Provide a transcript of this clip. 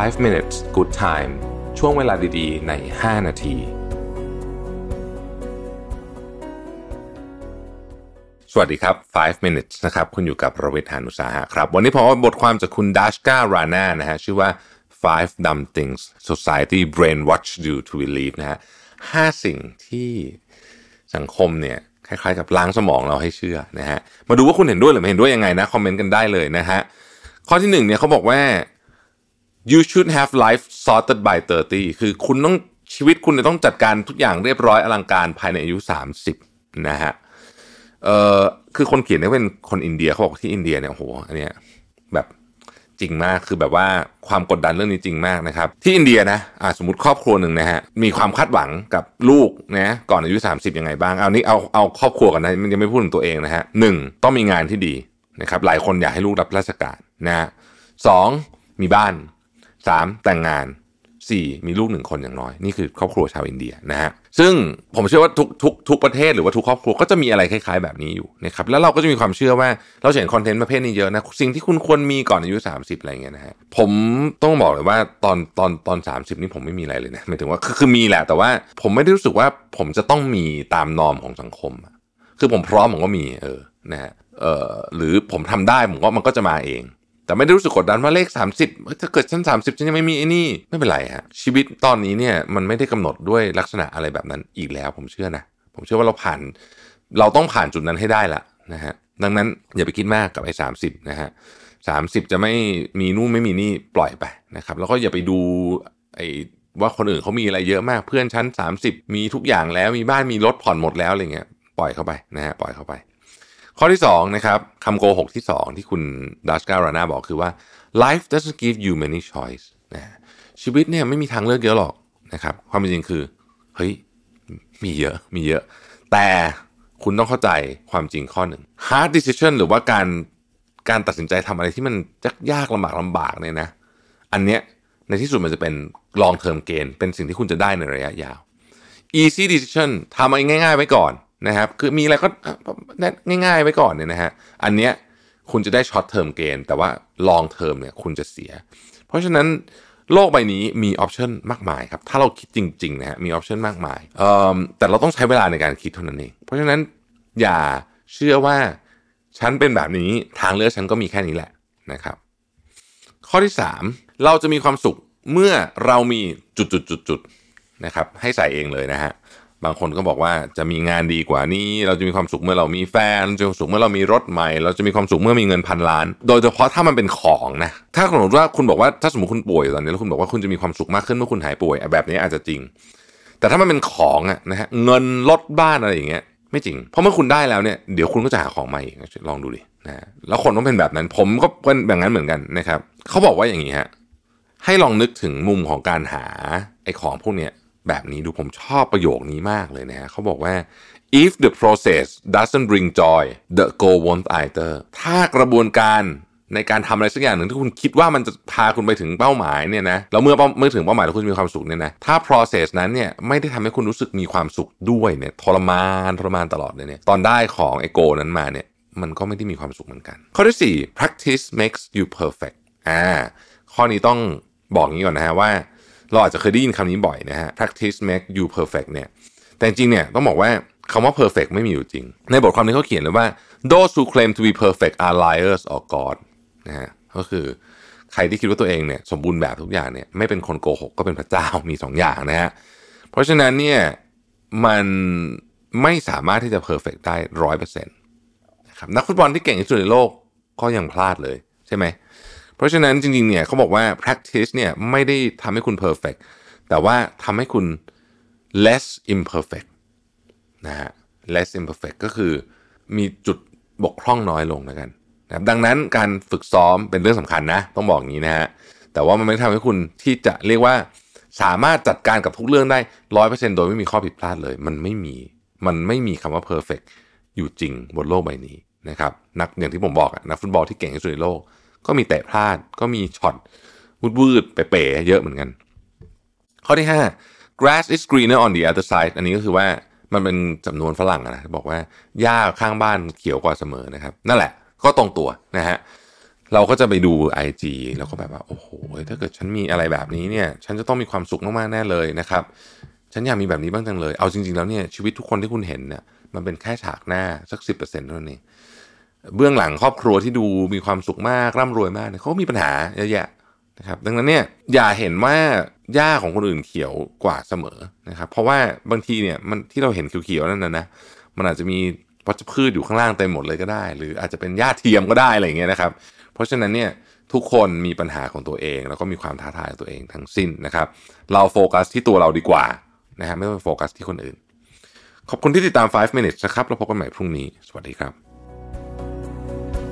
5 minutes good time ช่วงเวลาดีๆ ใน 5 นาที สวัสดีครับ 5 minutes นะครับ คุณอยู่กับประวิทยานุสาหะครับ วันนี้ผมเอาบทความจากคุณดัชการาน่านะฮะ ชื่อว่า five dumb things society brainwash you to believe นะฮะห้าสิ่งที่สังคมเนี่ยคล้ายๆกับล้างสมองเราให้เชื่อนะฮะ มาดูว่าคุณเห็นด้วยหรือไม่เห็นด้วยยังไงนะ คอมเมนต์กันได้เลยนะฮะ ข้อที่หนึ่งเนี่ยเขาบอกว่า you should have life sorted by 30 คือคุณต้องชีวิตคุณจะต้องจัดการทุกอย่างเรียบร้อยอลังการภายในอายุ 30 นะฮะเอ่อคือคนเขียนเนี่ยเป็นคนอินเดียเขาบอกที่อินเดียเนี่ยโหอันเนี้ยแบบจริงมากคือแบบว่าความกดดันเรื่องนี้จริงมากนะครับ ที่อินเดียนะอ่าสมมติครอบครัวหนึ่งนะฮะมีความคาดหวังกับลูกนะก่อนอายุ 30 ยังไงบ้าง เอานี้เอาเอาครอบครัวกันนะมันยังไม่พูดถึงตัวเองนะฮะหนึ่งต้องมีงานที่ดีนะครับหลายคนอยากให้ลูกรับราชการนะฮะสองมีบ้าน สามแต่งงานสี่มีลูกหนึ่งคนอย่างน้อย นี่คือครอบครัวชาวอินเดียนะฮะซึ่งผมเชื่อว่าทุกทุกทุกประเทศหรือว่าทุกครอบครัวก็จะมีอะไรคล้ายๆแบบนี้อยู่นะครับแล้วเราก็จะมีความเชื่อว่าเราเห็นคอนเทนต์ประเภทนี้เยอะนะสิ่งที่คุณควรมีก่อนอายุ 30 อะไรเงี้ยนะฮะผมต้องบอกเลยว่าตอนตอนตอน 30 นี่ผมไม่มีอะไรเลยนะหมายถึงว่าคือคือมีแหละแต่ว่าผมไม่ได้รู้สึกว่าผมจะต้องมีตามนอมของสังคม คือผมพร้อมผมก็มีเออนะฮะเออหรือผมทำได้ผมว่ามันก็จะมาเอง แต่ไม่ได้รู้สึกกดดันว่าเลข 30 ถ้าเกิดฉัน 30 ฉันยังไม่มีไอ้นี่ ไม่เป็นไรฮะ ชีวิตตอนนี้เนี่ยมันไม่ได้กำหนดด้วยลักษณะอะไรแบบนั้นอีกแล้ว ผมเชื่อนะ ผมเชื่อว่าเราผ่าน เราต้องผ่านจุดนั้นให้ได้ละนะฮะ ดังนั้นอย่าไปคิดมากกับไอ้สามสิบนะฮะสามสิบจะไม่มีนู่นไม่มีนี่ปล่อยไปนะครับ แล้วก็อย่าไปดูไอ้ว่าคนอื่นเขามีอะไรเยอะมาก เพื่อนชั้น 30 มีทุกอย่างแล้ว มีบ้าน มีรถผ่อนหมดแล้วอะไรเงี้ย ปล่อยเข้าไปนะฮะ ปล่อยเข้าไป ข้อที่2นะครับคำโกหกที่ 2 ที่คุณดัชการาน่าบอกคือว่า life doesn't give you many choice นะชีวิตเนี่ยไม่มีทางเลือกเยอะหรอกนะครับความจริงคือเฮ้ยมีเยอะมีเยอะ แต่คุณต้องเข้าใจความจริงข้อหนึ่ง hard decision หรือว่าการการตัดสินใจทำอะไรที่มันยากยากลำบากลำบากเนี่ยนะ อันเนี้ยในที่สุดมันจะเป็น long term gain เป็นสิ่งที่คุณจะได้ในระยะยาว easy decision ทำอะไรง่ายๆไว้ก่อน นะครับคือมีอะไรก็ง่าย ๆ ไว้ก่อนเนี่ยนะฮะอันเนี้ยคุณจะได้ short term gain แต่ว่า long term เนี่ยคุณจะเสีย เพราะฉะนั้นโลกใบนี้มีออปชันมากมายครับ ถ้าเราคิดจริงๆนะฮะมีออปชันมากมายแต่เราต้องใช้เวลาในการคิดเท่านั้นเองเพราะฉะนั้นอย่าเชื่อว่าฉันเป็นแบบนี้ทางเลือกฉันก็มีแค่นี้แหละนะครับ ข้อที่ 3 เราจะมีความสุขเมื่อเรามีจุดๆๆนะครับให้ใส่เองเลยนะฮะ บางคนก็บอกว่าจะมีงานดีกว่านี้ เราจะมีความสุขเมื่อเรามีแฟนเราจะมีความสุขเมื่อเรามีรถใหม่ เราจะมีความสุขเมื่อมีเงินพันล้าน โดยเฉพาะถ้ามันเป็นของนะถ้าสมมติว่าคุณบอกว่าถ้าสมมติคุณป่วยตอนนี้แล้วคุณบอกว่าคุณจะมีความสุขมากขึ้นเมื่อคุณหายป่วยแบบนี้อาจจะจริง แต่ถ้ามันเป็นของอะนะฮะเงินรถบ้านอะไรอย่างเงี้ยไม่จริง เพราะเมื่อคุณได้แล้วเนี่ยเดี๋ยวคุณก็จะหาของใหม่ลองดูดินะแล้วคนต้องเป็นแบบนั้น ผมก็เป็นแบบนั้นเหมือนกันนะครับเขาบอกว่าอย่างนี้ฮะให้ลองนึกถึงมุมของการหาไอ้ของพวกเนี้ย แบบนี้ดูผมชอบประโยคนี้มากเลยนะฮะเขาบอกว่า if the process doesn't bring joy the goal won't either ถ้ากระบวนการในการทำอะไรสักอย่างหนึ่งที่คุณคิดว่ามันจะพาคุณไปถึงเป้าหมายเนี่ยนะแล้วเมื่อเมื่อถึงเป้าหมายแล้วคุณมีความสุขเนี่ยนะถ้า process นั้นเนี่ยไม่ได้ทำให้คุณรู้สึกมีความสุขด้วยเนี่ยทรมานทรมานตลอดเลยเนี่ยตอนได้ของไอโกนั้นมาเนี่ยมันก็ไม่ได้มีความสุขเหมือนกัน ข้อที่ 4 practice makes you perfect อ่าข้อนี้ต้องบอกงี้ก่อนนะฮะว่า เราอาจจะเคยได้ยินคำนี้บ่อยนะฮะ practice make you perfect เนี่ย แต่จริงเนี่ยต้องบอกว่าคำว่า perfect ไม่มีอยู่จริง ในบทความนี้เขาเขียนเลยว่า those who claim to be perfect are liars or god นะฮะ ก็คือใครที่คิดว่าตัวเองเนี่ยสมบูรณ์แบบทุกอย่างเนี่ยไม่เป็นคนโกหกก็เป็นพระเจ้ามีสองอย่างนะฮะ เพราะฉะนั้นเนี่ยมันไม่สามารถที่จะเพอร์เฟกได้ร้อยเปอร์เซ็นต์นะครับนักฟุตบอลที่เก่งที่สุดในโลกก็ยังพลาดเลยใช่ไหมเพราะฉะนั้นจริงๆเนี่ยเขาบอกว่า practice เนี่ยไม่ได้ทำให้คุณ perfect แต่ว่าทำให้คุณ less imperfect นะฮะ less imperfect ก็คือมีจุดบกพร่องน้อยลงแล้วกันนะดังนั้นการฝึกซ้อมเป็นเรื่องสำคัญนะ ต้องบอกอย่างนี้นะฮะ แต่ว่ามันไม่ทำให้คุณที่จะเรียกว่าสามารถจัดการกับทุกเรื่องได้ร้อยเปอร์เซ็นโดยไม่มีข้อผิดพลาดเลย มันไม่มีมันไม่มีคำว่า perfect อยู่จริงบนโลกใบนี้นะครับนักอย่างที่ผมบอกนักฟุตบอลที่เก่งที่สุดในโลก มีเตะพลาด ก็มีช็อตวืดๆเป๋ๆเยอะเหมือนกัน ข้อที่ 5 grass is greener on the other side อันนี้ก็คือว่ามันเป็นจำนวนฝรั่งนะบอกว่าหญ้าข้างบ้านเขียวกว่าเสมอนะครับ นั่นแหละก็ตรงตัวนะฮะเราก็จะไปดู IG แล้วก็แบบว่า โอ้โห ถ้าเกิดฉันมีอะไรแบบนี้เนี่ย ฉันจะต้องมีความสุขมากๆแน่เลยนะครับ ฉันอยากมีแบบนี้บ้างจังเลย เอาจริง ๆ แล้วเนี่ยชีวิตทุกคนที่คุณเห็นเนี่ยมันเป็นแค่ฉากหน้าสักสิบเปอร์เซ็นต์เท่านั้นเอง เบื้องหลังครอบครัวที่ดูมีความสุขมากร่ำรวยมากเนี่ยเขามีปัญหาเยอะแยะนะครับดังนั้นเนี่ยอย่าเห็นว่าหญ้าของคนอื่นเขียวกว่าเสมอนะครับ เพราะว่าบางทีเนี่ยมันที่เราเห็นเขียวๆนั่นนะนะมันอาจจะมีวัชพืชอยู่ข้างล่างเต็มหมดเลยก็ได้ หรืออาจจะเป็นหญ้าเทียมก็ได้อะไรอย่างเงี้ยนะครับ เพราะฉะนั้นเนี่ยทุกคนมีปัญหาของตัวเอง แล้วก็มีความท้าทายของตัวเองทั้งสิ้นนะครับ เราโฟกัสที่ตัวเราดีกว่านะฮะไม่ต้องโฟกัสที่คนอื่น ขอบคุณที่ติดตาม 5 minutes นะครับเราพบกันใหม่พรุ่งนี้ สวัสดีครับ